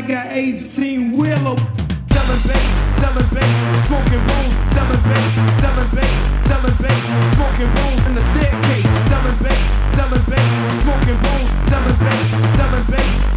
like an 18 wheeler. Selling bass, selling bass, smoking rooms. Selling bass, selling bass, selling bass, smoking rooms in the staircase. Selling bass, selling bass, smoking rooms. Selling bass, selling bass.